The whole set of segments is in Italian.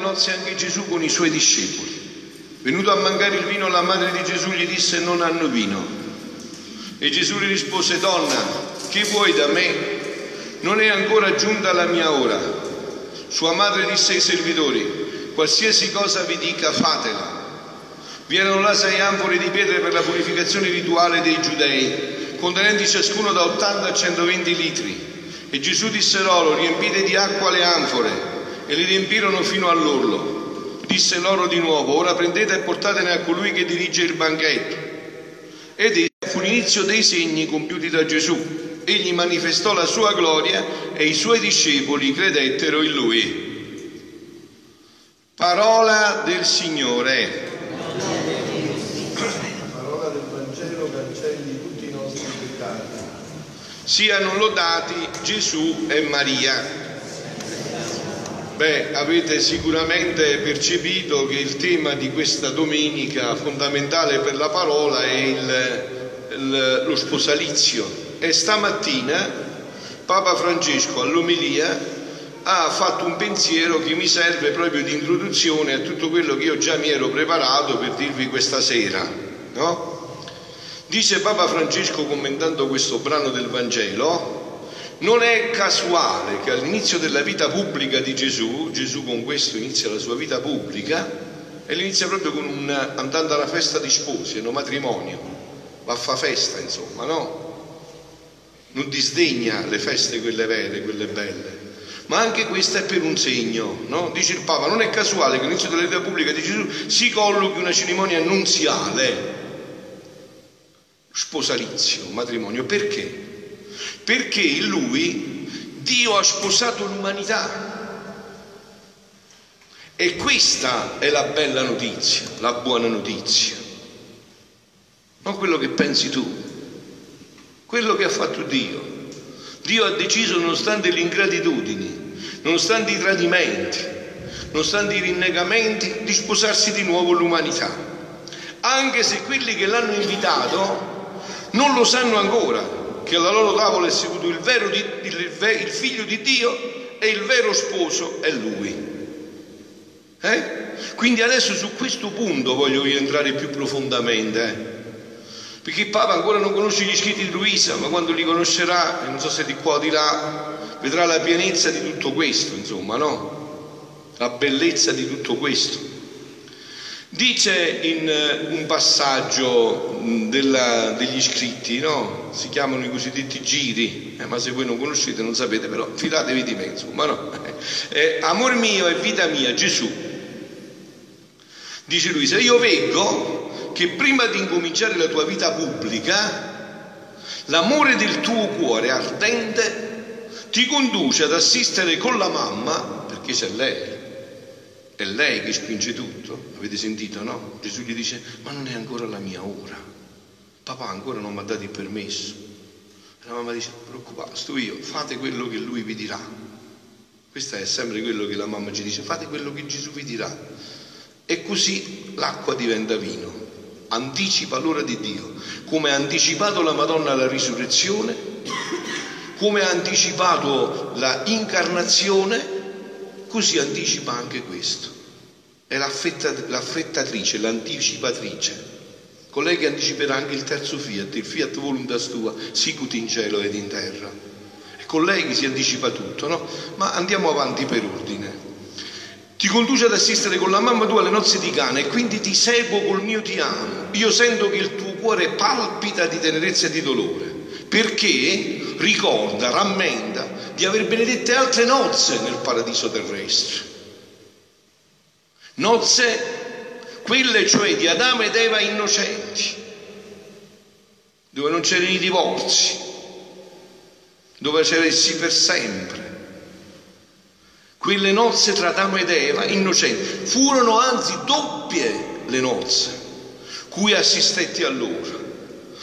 nozze anche Gesù con i suoi discepoli. Venuto a mancare il vino, la madre di Gesù gli disse non hanno vino. E Gesù gli rispose, donna, che vuoi da me? Non è ancora giunta la mia ora. Sua madre disse ai servitori, qualsiasi cosa vi dica fatela. Vi erano là sei anfore di pietre per la purificazione rituale dei giudei, contenenti ciascuno da 80 a 120 litri. E Gesù disse loro, riempite di acqua le anfore e li riempirono fino all'orlo. Disse loro di nuovo, ora prendete e portatene a colui che dirige il banchetto. Ed fu l'inizio dei segni compiuti da Gesù. Egli manifestò la sua gloria e i suoi discepoli credettero in lui. Parola del Signore. parola del Vangelo cancelli tutti i nostri peccati. Siano lodati Gesù e Maria. Beh, avete sicuramente percepito che il tema di questa domenica fondamentale per la parola è il, il, lo sposalizio. E stamattina Papa Francesco all'omelia ha fatto un pensiero che mi serve proprio di introduzione a tutto quello che io già mi ero preparato per dirvi questa sera. No? Dice Papa Francesco commentando questo brano del Vangelo, non è casuale che all'inizio della vita pubblica di Gesù, Gesù con questo inizia la sua vita pubblica, e l'inizia proprio un, andando alla festa di sposi, no matrimonio, va a fa festa insomma, no? Non disdegna le feste quelle vere, quelle belle. Ma anche questa è per un segno, no? Dice il Papa, non è casuale che all'inizio della vita pubblica di Gesù si collochi una cerimonia annunziale, sposalizio, matrimonio. Perché? Perché in lui Dio ha sposato l'umanità. E questa è la bella notizia, la buona notizia. Non quello che pensi tu, quello che ha fatto Dio. Dio ha deciso, nonostante le ingratitudini, nonostante i tradimenti, nonostante i rinnegamenti, di sposarsi di nuovo l'umanità. Anche se quelli che l'hanno invitato non lo sanno ancora, che alla loro tavola è seduto il, vero di, il, il figlio di Dio e il vero sposo è lui. Eh? Quindi adesso su questo punto voglio entrare più profondamente. Eh? Perché il Papa ancora non conosce gli scritti di Luisa, ma quando li conoscerà, non so se di qua o di là, vedrà la pienezza di tutto questo, insomma, no? La bellezza di tutto questo. Dice in eh, un passaggio della, degli scritti, no? si chiamano i cosiddetti giri, eh, ma se voi non conoscete non sapete, però fidatevi di me, insomma, no? eh, amor mio e vita mia, Gesù. Dice lui, se io vedo che prima di incominciare la tua vita pubblica, l'amore del tuo cuore ardente ti conduce ad assistere con la mamma, perché c'è lei, è lei che spinge tutto, avete sentito, no? Gesù gli dice, ma non è ancora la mia ora. Papà ancora non mi ha dato il permesso. E la mamma dice, preoccupate, sto io, fate quello che lui vi dirà. Questo è sempre quello che la mamma ci dice, fate quello che Gesù vi dirà. E così l'acqua diventa vino, anticipa l'ora di Dio, come ha anticipato la Madonna la risurrezione, come ha anticipato la incarnazione Così anticipa anche questo. È l'affrettatrice, l'anticipatrice. Colei che anticiperà anche il terzo fiat, il fiat voluntas tua, sicut in cielo ed in terra. È con lei che si anticipa tutto, no? Ma andiamo avanti per ordine. Ti conduce ad assistere con la mamma tua alle nozze di Cana e quindi ti seguo col mio ti amo. Io sento che il tuo cuore palpita di tenerezza e di dolore, perché ricorda, rammenta di aver benedette altre nozze nel paradiso terrestre. Nozze, quelle cioè di Adamo ed Eva innocenti, dove non c'erano i divorzi, dove c'era il per sempre. Quelle nozze tra Adamo ed Eva innocenti furono anzi doppie le nozze cui assistetti allora.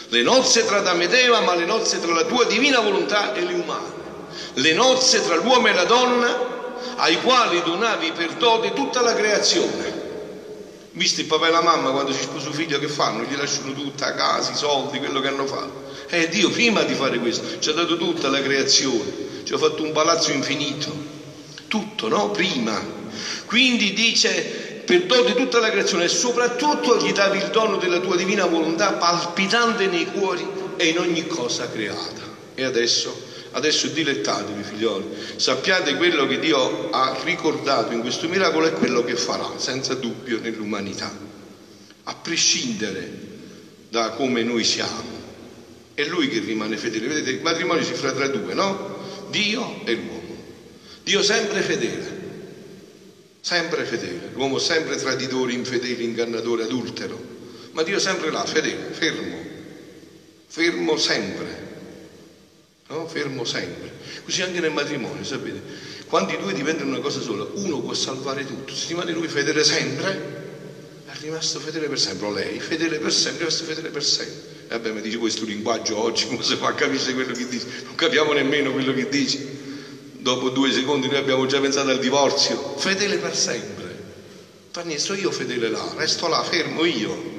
Le nozze tra Adamo ed Eva, ma le nozze tra la tua divina volontà e le umane le nozze tra l'uomo e la donna ai quali donavi per dote tutta la creazione. Visto il papà e la mamma quando si sposa un figlio che fanno? Gli lasciano tutta, casa, i soldi, quello che hanno fatto. E Dio prima di fare questo ci ha dato tutta la creazione, ci ha fatto un palazzo infinito, tutto, no? Prima. Quindi dice, perdoni tutta la creazione e soprattutto gli davi il dono della tua divina volontà palpitante nei cuori e in ogni cosa creata. E adesso Adesso dilettatevi, figlioli, sappiate quello che Dio ha ricordato in questo miracolo è quello che farà, senza dubbio, nell'umanità, a prescindere da come noi siamo. È Lui che rimane fedele. Vedete, il matrimonio si fa tra due, no? Dio e l'uomo. Dio sempre fedele, sempre fedele, l'uomo sempre traditore, infedele, ingannatore, adultero, ma Dio sempre là, fedele, fermo, fermo sempre no? fermo sempre. Così anche nel matrimonio, sapete? Quando i due diventano una cosa sola, uno può salvare tutto. Se rimane lui fedele sempre, è rimasto fedele per sempre, o lei, fedele per sempre, è rimasto fedele per sempre. E vabbè, mi dice questo linguaggio oggi, come si fa a capire quello che dici? Non capiamo nemmeno quello che dici. Dopo due secondi noi abbiamo già pensato al divorzio. Fedele per sempre. Fa sto io fedele là, resto là, fermo io.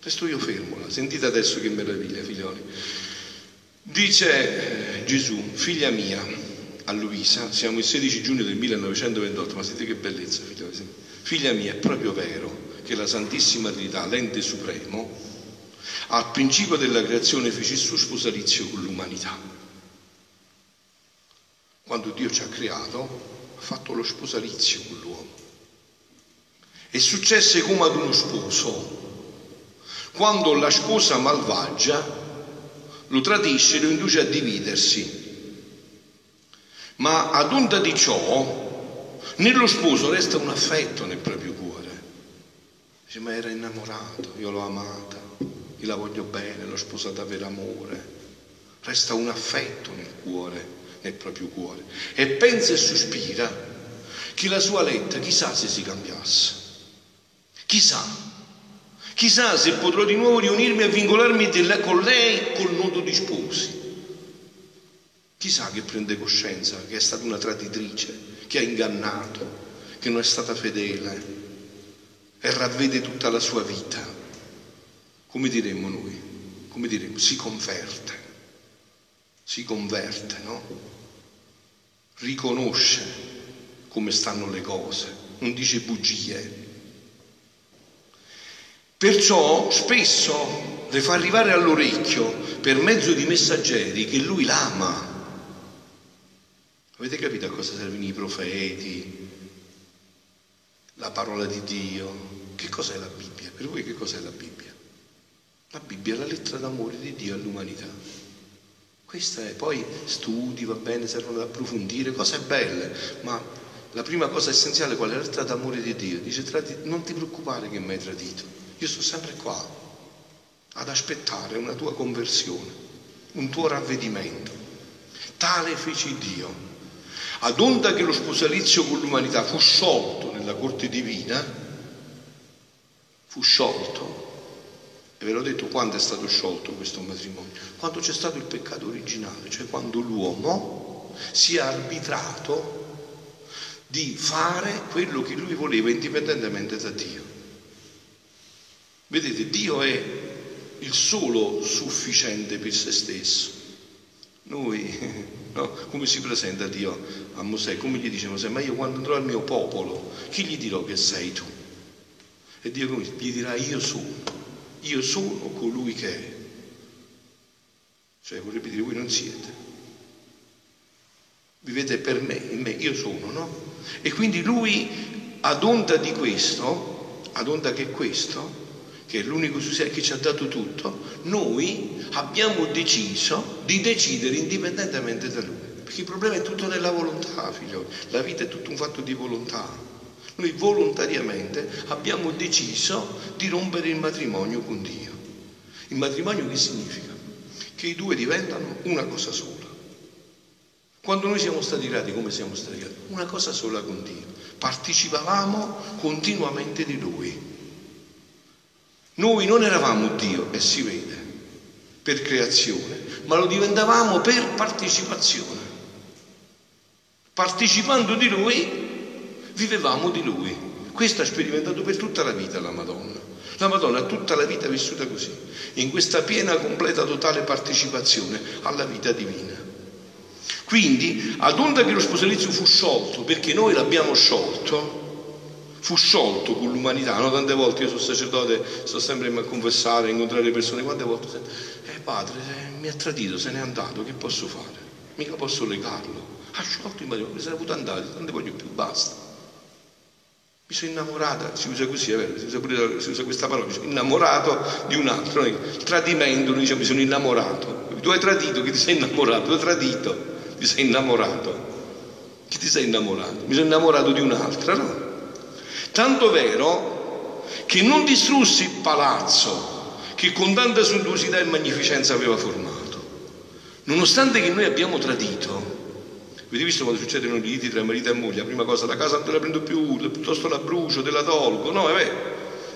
Resto io fermo là. Sentite adesso che meraviglia, figlioli. Dice eh, Gesù, figlia mia, a Luisa, siamo il 16 giugno del 1928, ma sentite che bellezza, figlia, figlia mia, è proprio vero che la Santissima Trinità, l'ente supremo, al principio della creazione fece il suo sposalizio con l'umanità. Quando Dio ci ha creato, ha fatto lo sposalizio con l'uomo. E successe come ad uno sposo, quando la sposa malvagia lo tradisce, lo induce a dividersi. Ma ad onda di ciò, nello sposo resta un affetto nel proprio cuore. Dice, ma era innamorato, io l'ho amata, io la voglio bene, l'ho sposata per amore. Resta un affetto nel cuore, nel proprio cuore. E pensa e sospira che la sua letta, chissà se si cambiasse. Chissà Chissà se potrò di nuovo riunirmi e vincolarmi con lei col nodo di sposi. Chissà che prende coscienza che è stata una traditrice, che ha ingannato, che non è stata fedele e ravvede tutta la sua vita. Come diremmo noi? Come diremmo? Si converte, si converte, no? Riconosce come stanno le cose, non dice bugie, Perciò spesso le fa arrivare all'orecchio per mezzo di messaggeri che lui l'ama. Avete capito a cosa servono i profeti? La parola di Dio. Che cos'è la Bibbia? Per voi che cos'è la Bibbia? La Bibbia è la lettera d'amore di Dio all'umanità. Questa è, poi studi, va bene, servono ad approfondire, cose belle, ma la prima cosa essenziale qual è la lettera d'amore di Dio? Dice, non ti preoccupare che mi hai tradito io sono sempre qua ad aspettare una tua conversione, un tuo ravvedimento. Tale fece Dio. Ad onda che lo sposalizio con l'umanità fu sciolto nella corte divina, fu sciolto, e ve l'ho detto quando è stato sciolto questo matrimonio, quando c'è stato il peccato originale, cioè quando l'uomo si è arbitrato di fare quello che lui voleva indipendentemente da Dio. Vedete, Dio è il solo sufficiente per se stesso. Noi, no? come si presenta Dio a Mosè? Come gli dice Mosè? Ma io quando andrò al mio popolo, chi gli dirò che sei tu? E Dio gli dirà io sono, io sono colui che è. Cioè vorrebbe dire voi non siete. Vivete per me, in me, io sono, no? E quindi lui, ad onda di questo, ad onda che questo, che è l'unico che ci ha dato tutto, noi abbiamo deciso di decidere indipendentemente da lui. Perché il problema è tutto nella volontà, figlio. La vita è tutto un fatto di volontà. Noi volontariamente abbiamo deciso di rompere il matrimonio con Dio. Il matrimonio che significa? Che i due diventano una cosa sola. Quando noi siamo stati creati come siamo stati creati? Una cosa sola con Dio. Partecipavamo continuamente di Lui. Noi non eravamo Dio, e si vede, per creazione, ma lo diventavamo per partecipazione. Partecipando di Lui, vivevamo di Lui. Questo ha sperimentato per tutta la vita la Madonna. La Madonna ha tutta la vita vissuta così, in questa piena, completa, totale partecipazione alla vita divina. Quindi, ad onda che lo sposalizio fu sciolto, perché noi l'abbiamo sciolto, fu sciolto con l'umanità, no? Tante volte io sono sacerdote, sto sempre a confessare, a incontrare le persone, quante volte eh padre, eh, mi ha tradito, se n'è andato, che posso fare? Mica posso legarlo. Ha sciolto il matrimonio, mi sarei avuto andato, non ne voglio più, basta. Mi sono innamorata, si usa così, è vero, si usa, pure, si usa questa parola, mi sono innamorato di un altro. Il tradimento, noi diciamo mi sono innamorato. Tu hai tradito, che ti sei innamorato? Tu hai tradito ti sei innamorato. Chi ti sei innamorato? Mi sono innamorato di un'altra, no? Tanto vero che non distrussi il palazzo che con tanta sontuosità e magnificenza aveva formato. Nonostante che noi abbiamo tradito, avete visto quando succedono i liti tra marito e moglie? La prima cosa, la casa non la prendo più, piuttosto la brucio, te la tolgo, no, è vero.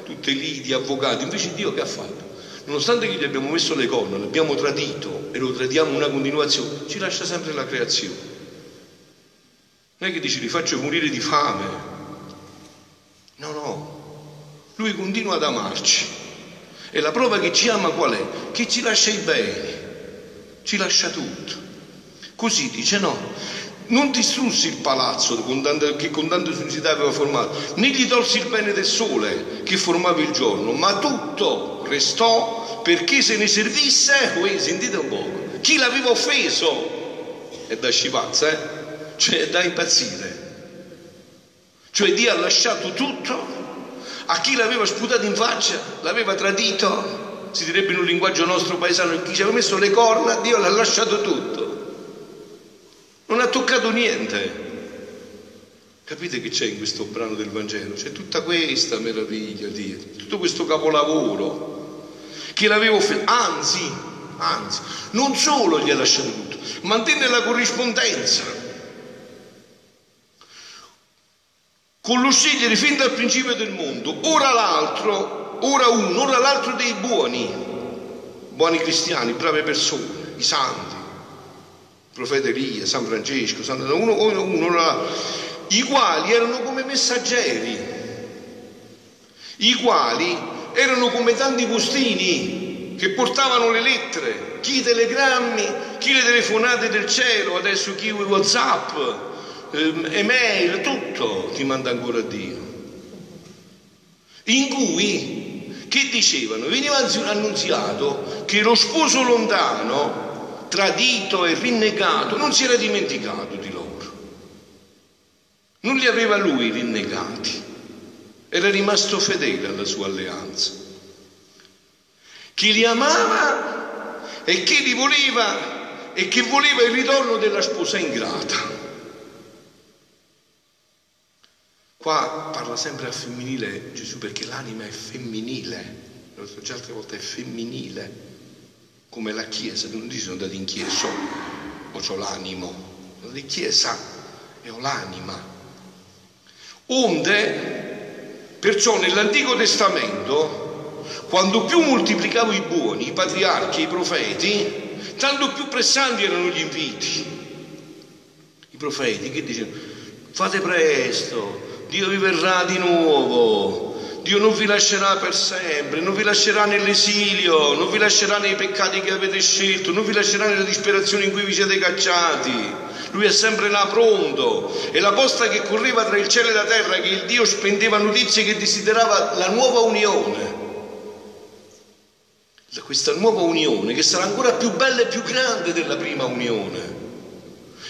Tutte liti, avvocati, invece Dio che ha fatto? nonostante che gli abbiamo messo le corna, l'abbiamo tradito e lo tradiamo una continuazione, ci lascia sempre la creazione. Non è che dici li faccio morire di fame. No, no. Lui continua ad amarci. E la prova che ci ama qual è? Che ci lascia i beni, ci lascia tutto. Così dice no, non distrussi il palazzo che con tanta semplicità aveva formato, né gli tolsi il bene del sole che formava il giorno, ma tutto restò perché se ne servisse, voi sentite un po', chi l'aveva offeso, è da scipazza, eh? cioè è da impazzire. Cioè Dio ha lasciato tutto a chi l'aveva sputato in faccia, l'aveva tradito, si direbbe in un linguaggio nostro paesano, chi ci aveva messo le corna, Dio l'ha lasciato tutto non ha toccato niente. Capite che c'è in questo brano del Vangelo? C'è tutta questa meraviglia, Dio, tutto questo capolavoro che l'avevo fatto, anzi, anzi, non solo gli ha lasciato tutto, mantenne la corrispondenza con lo scegliere fin dal principio del mondo, ora l'altro, ora uno, ora l'altro dei buoni, buoni cristiani, brave persone, i santi profeta Elia, San Francesco, San... uno, uno, uno, i quali erano come messaggeri, i quali erano come tanti postini che portavano le lettere, chi i telegrammi, chi le telefonate del cielo, adesso chi i Whatsapp, email, tutto ti manda ancora Dio. In cui, che dicevano? Veniva annunziato che lo sposo lontano tradito e rinnegato, non si era dimenticato di loro. Non li aveva lui rinnegati, era rimasto fedele alla sua alleanza. Chi li amava e chi li voleva e che voleva il ritorno della sposa ingrata. Qua parla sempre a femminile Gesù perché l'anima è femminile, l'ho detto già altre volte, è femminile come la Chiesa, non dice sono andato in chiesa, o ho l'animo, sono di chiesa e ho l'anima. Onde, perciò nell'Antico Testamento, quando più moltiplicavo i buoni, i patriarchi, i profeti, tanto più pressanti erano gli inviti. I profeti che dicevano, fate presto, Dio vi verrà di nuovo, Dio non vi lascerà per sempre, non vi lascerà nell'esilio, non vi lascerà nei peccati che avete scelto, non vi lascerà nella disperazione in cui vi siete cacciati. Lui è sempre là pronto. E la posta che correva tra il cielo e la terra, che il Dio spendeva notizie che desiderava la nuova unione. Questa nuova unione che sarà ancora più bella e più grande della prima unione.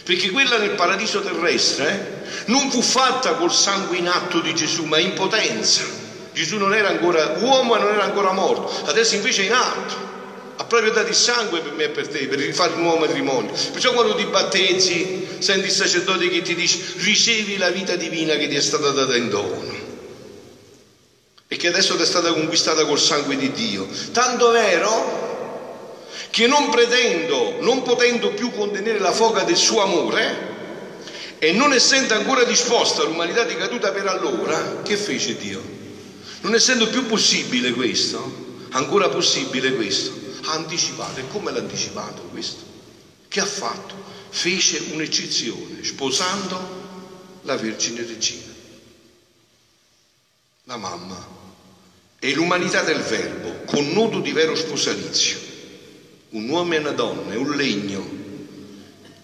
Perché quella nel paradiso terrestre eh, non fu fatta col sangue in atto di Gesù, ma in potenza Gesù non era ancora uomo e non era ancora morto, adesso invece è in alto. Ha proprio dato il sangue per me e per te, per rifare il nuovo matrimonio. Perciò quando ti battezzi, senti il sacerdote che ti dice ricevi la vita divina che ti è stata data in dono e che adesso ti è stata conquistata col sangue di Dio. Tanto vero che non pretendo, non potendo più contenere la foga del suo amore, e non essendo ancora disposta l'umanità decaduta per allora, che fece Dio? Non essendo più possibile questo, ancora possibile questo, ha anticipato. E come l'ha anticipato questo? Che ha fatto? Fece un'eccezione, sposando la Vergine Regina, la mamma, e l'umanità del Verbo, con nodo di vero sposalizio, un uomo e una donna, un legno,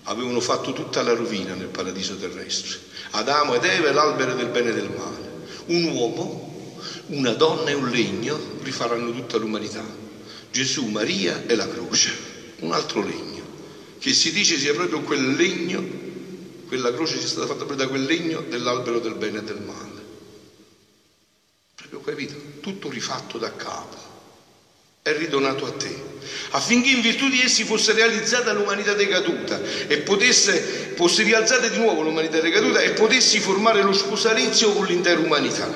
avevano fatto tutta la rovina nel paradiso terrestre. Adamo ed Eva e l'albero del bene e del male. Un uomo, una donna e un legno rifaranno tutta l'umanità. Gesù, Maria e la croce, un altro legno, che si dice sia proprio quel legno, quella croce sia stata fatta proprio da quel legno dell'albero del bene e del male. Proprio capito? Tutto rifatto da capo è ridonato a te, affinché in virtù di essi fosse realizzata l'umanità decaduta e potesse, fosse rialzata di nuovo l'umanità decaduta e potessi formare lo sposalizio con l'intera umanità.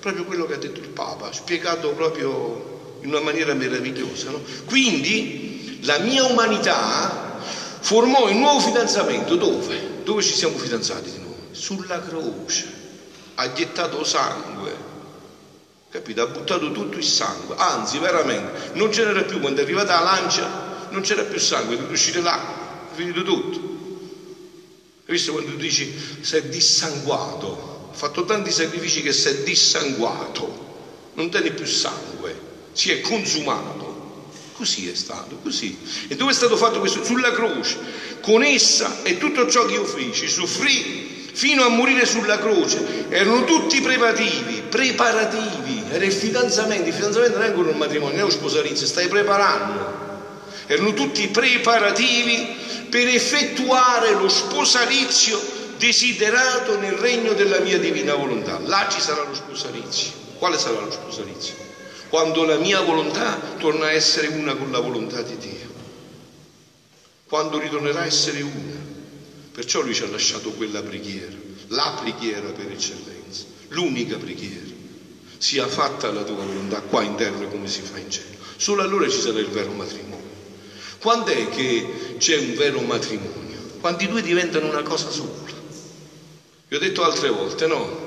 Proprio quello che ha detto il Papa, spiegato proprio in una maniera meravigliosa. No? Quindi la mia umanità formò il nuovo fidanzamento dove? Dove ci siamo fidanzati di nuovo? Sulla croce, ha gettato sangue Capito? Ha buttato tutto il sangue, anzi veramente, non ce n'era più quando è arrivata la lancia, non c'era più sangue, è uscire là, è finito tutto. Hai visto quando tu dici si è dissanguato, ha fatto tanti sacrifici che si è dissanguato, non tiene più sangue, si è consumato. Così è stato, così. E dove è stato fatto questo? Sulla croce. Con essa e tutto ciò che io feci, soffrì fino a morire sulla croce. Erano tutti preparativi, preparativi, era il fidanzamento, il fidanzamento non è ancora un matrimonio, non è un sposalizio, stai preparando. Erano tutti preparativi per effettuare lo sposalizio desiderato nel regno della mia divina volontà. Là ci sarà lo sposalizio. Quale sarà lo sposalizio? Quando la mia volontà torna a essere una con la volontà di Dio. Quando ritornerà a essere una. Perciò lui ci ha lasciato quella preghiera, la preghiera per eccellenza, l'unica preghiera. Sia fatta la tua volontà qua in terra come si fa in cielo. Solo allora ci sarà il vero matrimonio. Quando è che c'è un vero matrimonio? Quando i due diventano una cosa sola. Vi ho detto altre volte, no?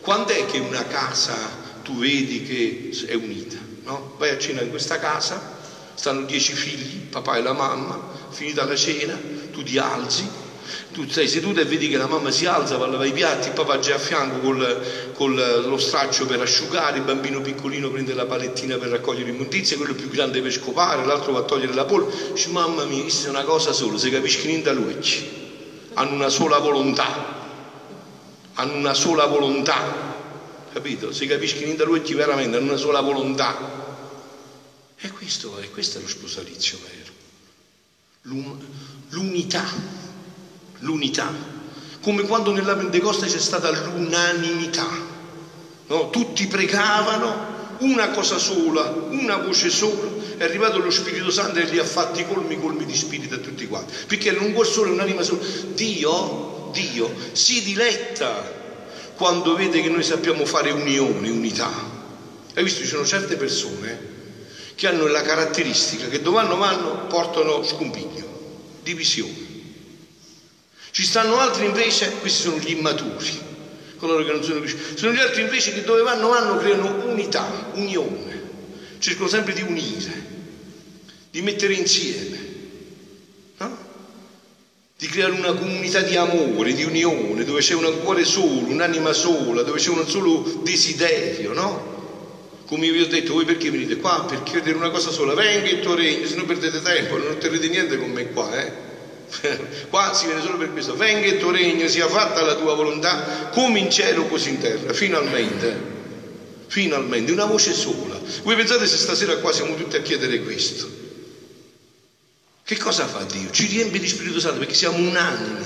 Quando è che una casa tu vedi che è unita? No? Vai a cena in questa casa, stanno dieci figli, papà e la mamma, finita la cena, tu ti alzi, tu sei seduto e vedi che la mamma si alza, va a lavare i piatti, il papà già a fianco con lo straccio per asciugare, il bambino piccolino prende la palettina per raccogliere immondizia, quello più grande per scopare, l'altro va a togliere la polvere. Dice, mamma mia, questa è una cosa sola, si capisce niente da lui. Hanno una sola volontà, hanno una sola volontà, capito? Si capisce niente da lui veramente, hanno una sola volontà. E questo, questo è lo sposalizio vero, l'unità l'unità, come quando nella Pentecoste c'è stata l'unanimità, no? tutti pregavano una cosa sola, una voce sola, è arrivato lo Spirito Santo e li ha fatti colmi, colmi di spirito a tutti quanti, perché era un cuore solo un'anima sola. Dio, Dio si diletta quando vede che noi sappiamo fare unione, unità. Hai visto, ci sono certe persone che hanno la caratteristica che dove vanno vanno portano scompiglio, divisione. Ci stanno altri invece, questi sono gli immaturi, coloro che non sono riusciti, sono gli altri invece che dove vanno vanno creano unità, unione, cercano sempre di unire, di mettere insieme, no? di creare una comunità di amore, di unione, dove c'è un cuore solo, un'anima sola, dove c'è un solo desiderio, no? Come vi ho detto, voi perché venite qua? Per chiedere una cosa sola, venga il tuo regno, se no perdete tempo, non otterrete niente con me qua, eh? Qua si viene solo per questo. Venga il tuo regno, sia fatta la tua volontà, come in cielo così in terra. Finalmente. Finalmente, una voce sola. Voi pensate se stasera qua siamo tutti a chiedere questo? Che cosa fa Dio? Ci riempie di Spirito Santo perché siamo unanimi,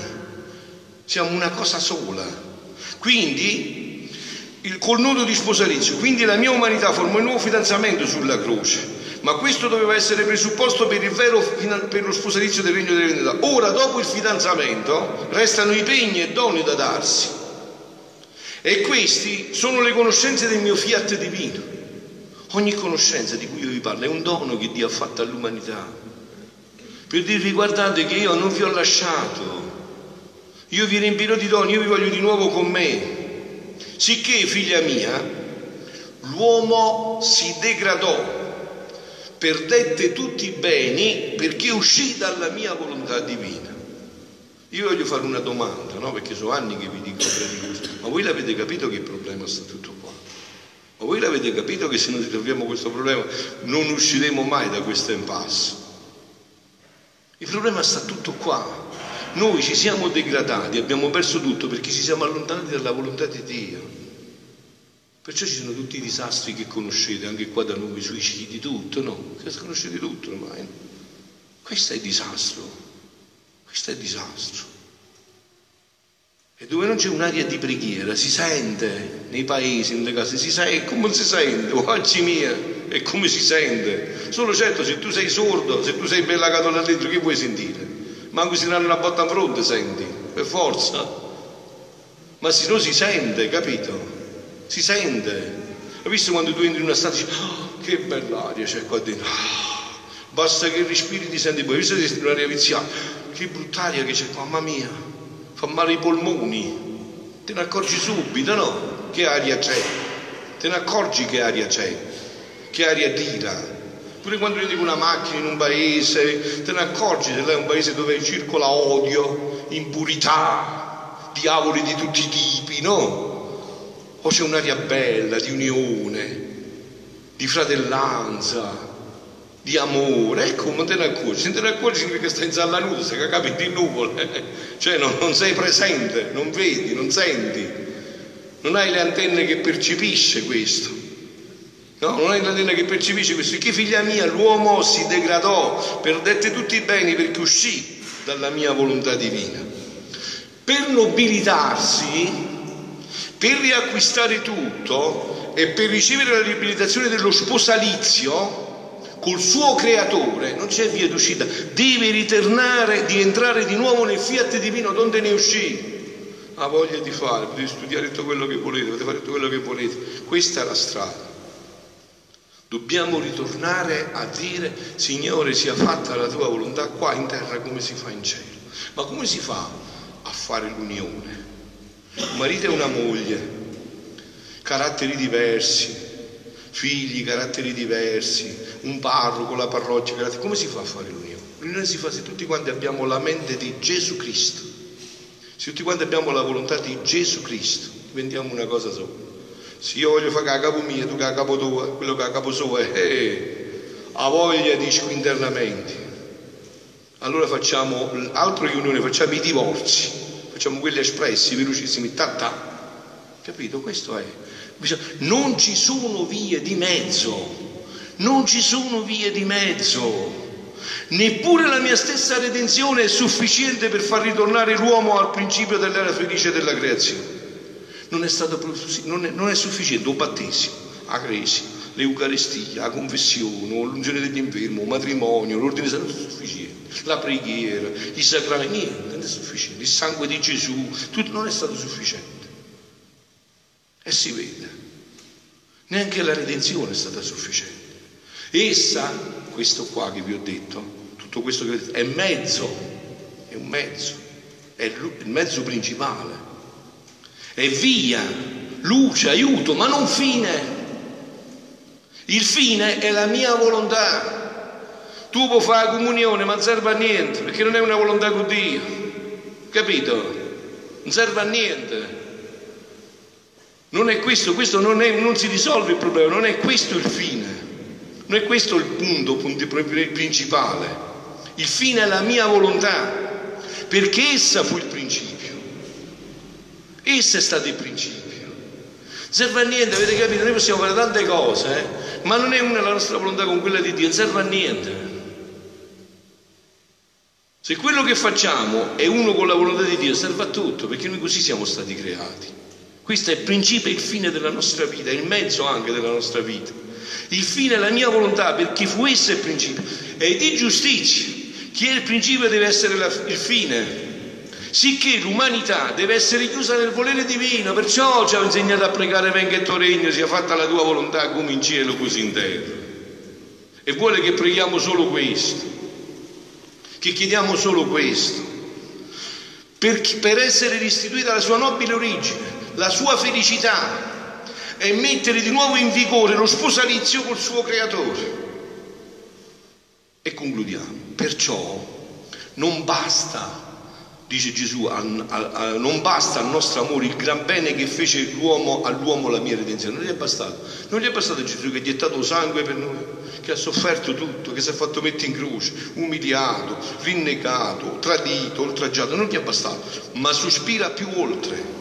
siamo una cosa sola. Quindi, il, col nodo di sposalizio, quindi la mia umanità forma un nuovo fidanzamento sulla croce ma questo doveva essere presupposto per, vero, per lo sposalizio del regno delle divinità. Ora, dopo il fidanzamento, restano i pegni e doni da darsi. E questi sono le conoscenze del mio fiat divino. Ogni conoscenza di cui io vi parlo è un dono che Dio ha fatto all'umanità. Per dirvi guardate che io non vi ho lasciato, io vi riempirò di doni, io vi voglio di nuovo con me. Sicché, figlia mia, l'uomo si degradò perdette tutti i beni perché uscì dalla mia volontà divina. Io voglio fare una domanda, no? perché sono anni che vi dico, ma voi l'avete capito che il problema sta tutto qua? Ma voi l'avete capito che se non risolviamo questo problema non usciremo mai da questo impasse? Il problema sta tutto qua. noi ci siamo degradati, abbiamo perso tutto perché ci siamo allontanati dalla volontà di Dio. Perciò ci sono tutti i disastri che conoscete, anche qua da noi, suicidi, tutto, no? Conoscete tutto ormai. Questo è il disastro. Questo è il disastro. E dove non c'è un'aria di preghiera, si sente nei paesi, nelle case, si sente, come si sente, oggi mia, è come si sente. Solo certo, se tu sei sordo, se tu sei bellagato là dentro, che puoi sentire? Manco se danno una botta in fronte senti, per forza. Ma se no si sente, capito? Si sente. Hai visto quando tu entri in una stanza e dici, oh, che bella aria c'è qua dentro. Oh, basta che respiri ti senti poi. Hai visto che sei in un'aria viziata? Che brutta aria che c'è qua, mamma mia. Fa male i polmoni. Te ne accorgi subito, no? Che aria c'è. Te ne accorgi che aria c'è. Che aria tira. Pure quando vedi una macchina in un paese, te ne accorgi se là è un paese dove circola odio, impurità, diavoli di tutti i tipi, no? O c'è un'aria bella di unione, di fratellanza, di amore, ecco, non te ne accorgi, se te accorgi significa che stai in sala nuda, sei cagato in nuvole, cioè non, non, sei presente, non vedi, non senti, non hai le antenne che percepisce questo, no? non hai le antenne che percepisce questo, che figlia mia, l'uomo si degradò, perdette tutti i beni perché uscì dalla mia volontà divina. Per nobilitarsi per riacquistare tutto e per ricevere la riabilitazione dello sposalizio col suo creatore, non c'è via d'uscita, deve ritornare, di entrare di nuovo nel fiat divino donde ne uscì. Ha voglia di fare, potete studiare tutto quello che volete, potete fare tutto quello che volete. Questa è la strada. Dobbiamo ritornare a dire, Signore, sia fatta la tua volontà qua in terra come si fa in cielo. Ma come si fa a fare l'unione? Un marito e una moglie, caratteri diversi, figli, caratteri diversi, un parroco, la parrocchia, caratteri... come si fa a fare l'unione? L'unione si fa se tutti quanti abbiamo la mente di Gesù Cristo, se tutti quanti abbiamo la volontà di Gesù Cristo, diventiamo una cosa sola. Se io voglio fare a capo mio, tu che a capo tuo, quello che a capo suo è, eh, ha voglia di internamente. Allora facciamo, altro che unione, facciamo i divorzi facciamo quelli espressi, velocissimi, ta ta. Capito? Questo è. Non ci sono vie di mezzo, non ci sono vie di mezzo. Neppure la mia stessa redenzione è sufficiente per far ritornare l'uomo al principio dell'era felice della creazione. Non è, stato, non è, non è sufficiente un battesimo, la crisi, l'Eucaristia, la confessione, l'unzione degli infermi, il matrimonio, l'ordine è sufficiente la preghiera, i sacramenti, niente, non è sufficiente. Il sangue di Gesù, tutto non è stato sufficiente. E si vede. Neanche la redenzione è stata sufficiente. Essa, questo qua che vi ho detto, tutto questo che vi ho detto, è mezzo, è un mezzo, è il mezzo principale. È via, luce, aiuto, ma non fine. Il fine è la mia volontà. Tu puoi fare la comunione, ma non serve a niente, perché non è una volontà con Dio. Capito? Non serve a niente. Non è questo, questo non, è, non si risolve il problema, non è questo il fine. Non è questo il punto, principale. Il fine è la mia volontà, perché essa fu il principio. Essa è stato il principio. Non serve a niente, avete capito? Noi possiamo fare tante cose, eh? ma non è una la nostra volontà con quella di Dio, non serve a niente. Se quello che facciamo è uno con la volontà di Dio, serve a tutto, perché noi così siamo stati creati. Questo è il principio e il fine della nostra vita, il mezzo anche della nostra vita. Il fine è la mia volontà, perché fu esso il principio. E di giustizia, chi è il principio deve essere la, il fine. Sicché l'umanità deve essere chiusa nel volere divino, perciò ci ha insegnato a pregare venga il tuo regno, sia fatta la tua volontà come in cielo così in terra. E vuole che preghiamo solo questo che chiediamo solo questo, per, per essere restituita la sua nobile origine, la sua felicità e mettere di nuovo in vigore lo sposalizio col suo creatore. E concludiamo, perciò non basta dice Gesù, a, a, a, non basta al nostro amore il gran bene che fece l'uomo all'uomo la mia redenzione, non gli è bastato. Non gli è bastato Gesù che ha gettato sangue per noi, che ha sofferto tutto, che si è fatto mettere in croce, umiliato, rinnegato, tradito, oltraggiato, non gli è bastato, ma sospira più oltre.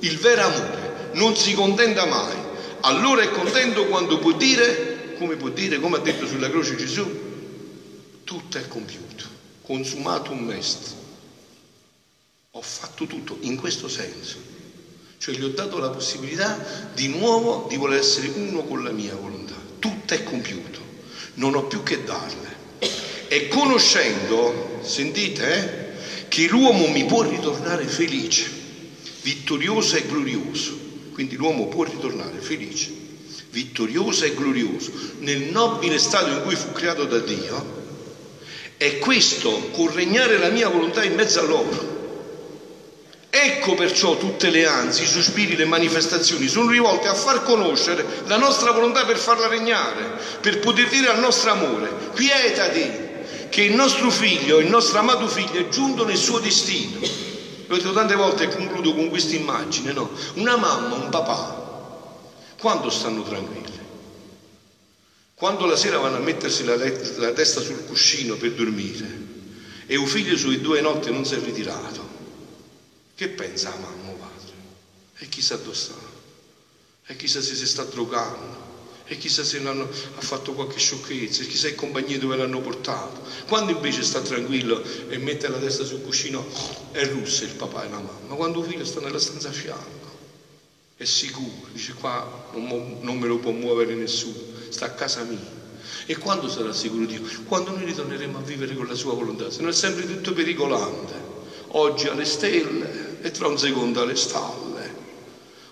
Il vero amore non si contenta mai, allora è contento quando può dire, come può dire, come ha detto sulla croce Gesù, tutto è compiuto, consumato un est ho fatto tutto in questo senso, cioè gli ho dato la possibilità di nuovo di voler essere uno con la mia volontà. Tutto è compiuto, non ho più che darle. E conoscendo, sentite, eh, che l'uomo mi può ritornare felice, vittorioso e glorioso, quindi l'uomo può ritornare felice, vittorioso e glorioso, nel nobile stato in cui fu creato da Dio, e questo con regnare la mia volontà in mezzo a loro Ecco perciò tutte le ansie, i sospiri, le manifestazioni sono rivolte a far conoscere la nostra volontà per farla regnare, per poter dire al nostro amore, quietati, che il nostro figlio, il nostro amato figlio è giunto nel suo destino. Lo detto tante volte e concludo con questa immagine, no? Una mamma, un papà, quando stanno tranquilli? Quando la sera vanno a mettersi la, la testa sul cuscino per dormire e un figlio sui due notti non si è ritirato che pensa mamma padre? E chissà dove sta? E chissà se si sta drogando? E chissà se ha fatto qualche sciocchezza? E chissà in compagnia dove l'hanno portato? Quando invece sta tranquillo e mette la testa sul cuscino, è russa il papà e la mamma. Quando il figlio sta nella stanza a fianco, è sicuro, dice qua non, non me lo può muovere nessuno, sta a casa mia. E quando sarà sicuro Dio? Quando noi ritorneremo a vivere con la sua volontà, se no è sempre tutto pericolante. Oggi alle stelle, e tra un secondo alle stalle.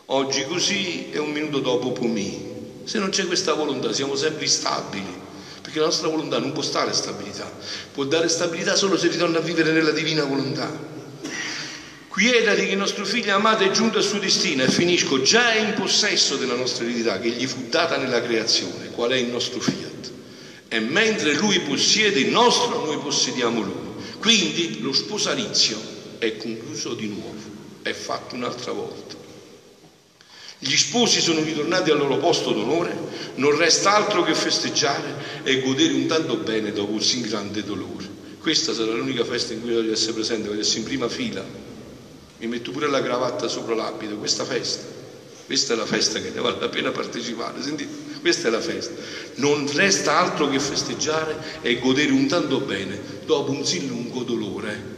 Oggi così e un minuto dopo pumì. Se non c'è questa volontà siamo sempre instabili, perché la nostra volontà non può stare stabilità, può dare stabilità solo se ritorna a vivere nella divina volontà. Quietati che il nostro figlio amato è giunto al suo destino e finisco già in possesso della nostra eredità che gli fu data nella creazione, qual è il nostro fiat. E mentre lui possiede il nostro, noi possediamo lui. Quindi lo sposalizio è concluso di nuovo, è fatto un'altra volta. Gli sposi sono ritornati al loro posto d'onore, non resta altro che festeggiare e godere un tanto bene dopo un sin grande dolore. Questa sarà l'unica festa in cui voglio essere presente, voglio essere in prima fila. Mi metto pure la cravatta sopra l'abito, questa festa. Questa è la festa che ne vale la pena partecipare, sentite? Questa è la festa. Non resta altro che festeggiare e godere un tanto bene dopo un sì lungo dolore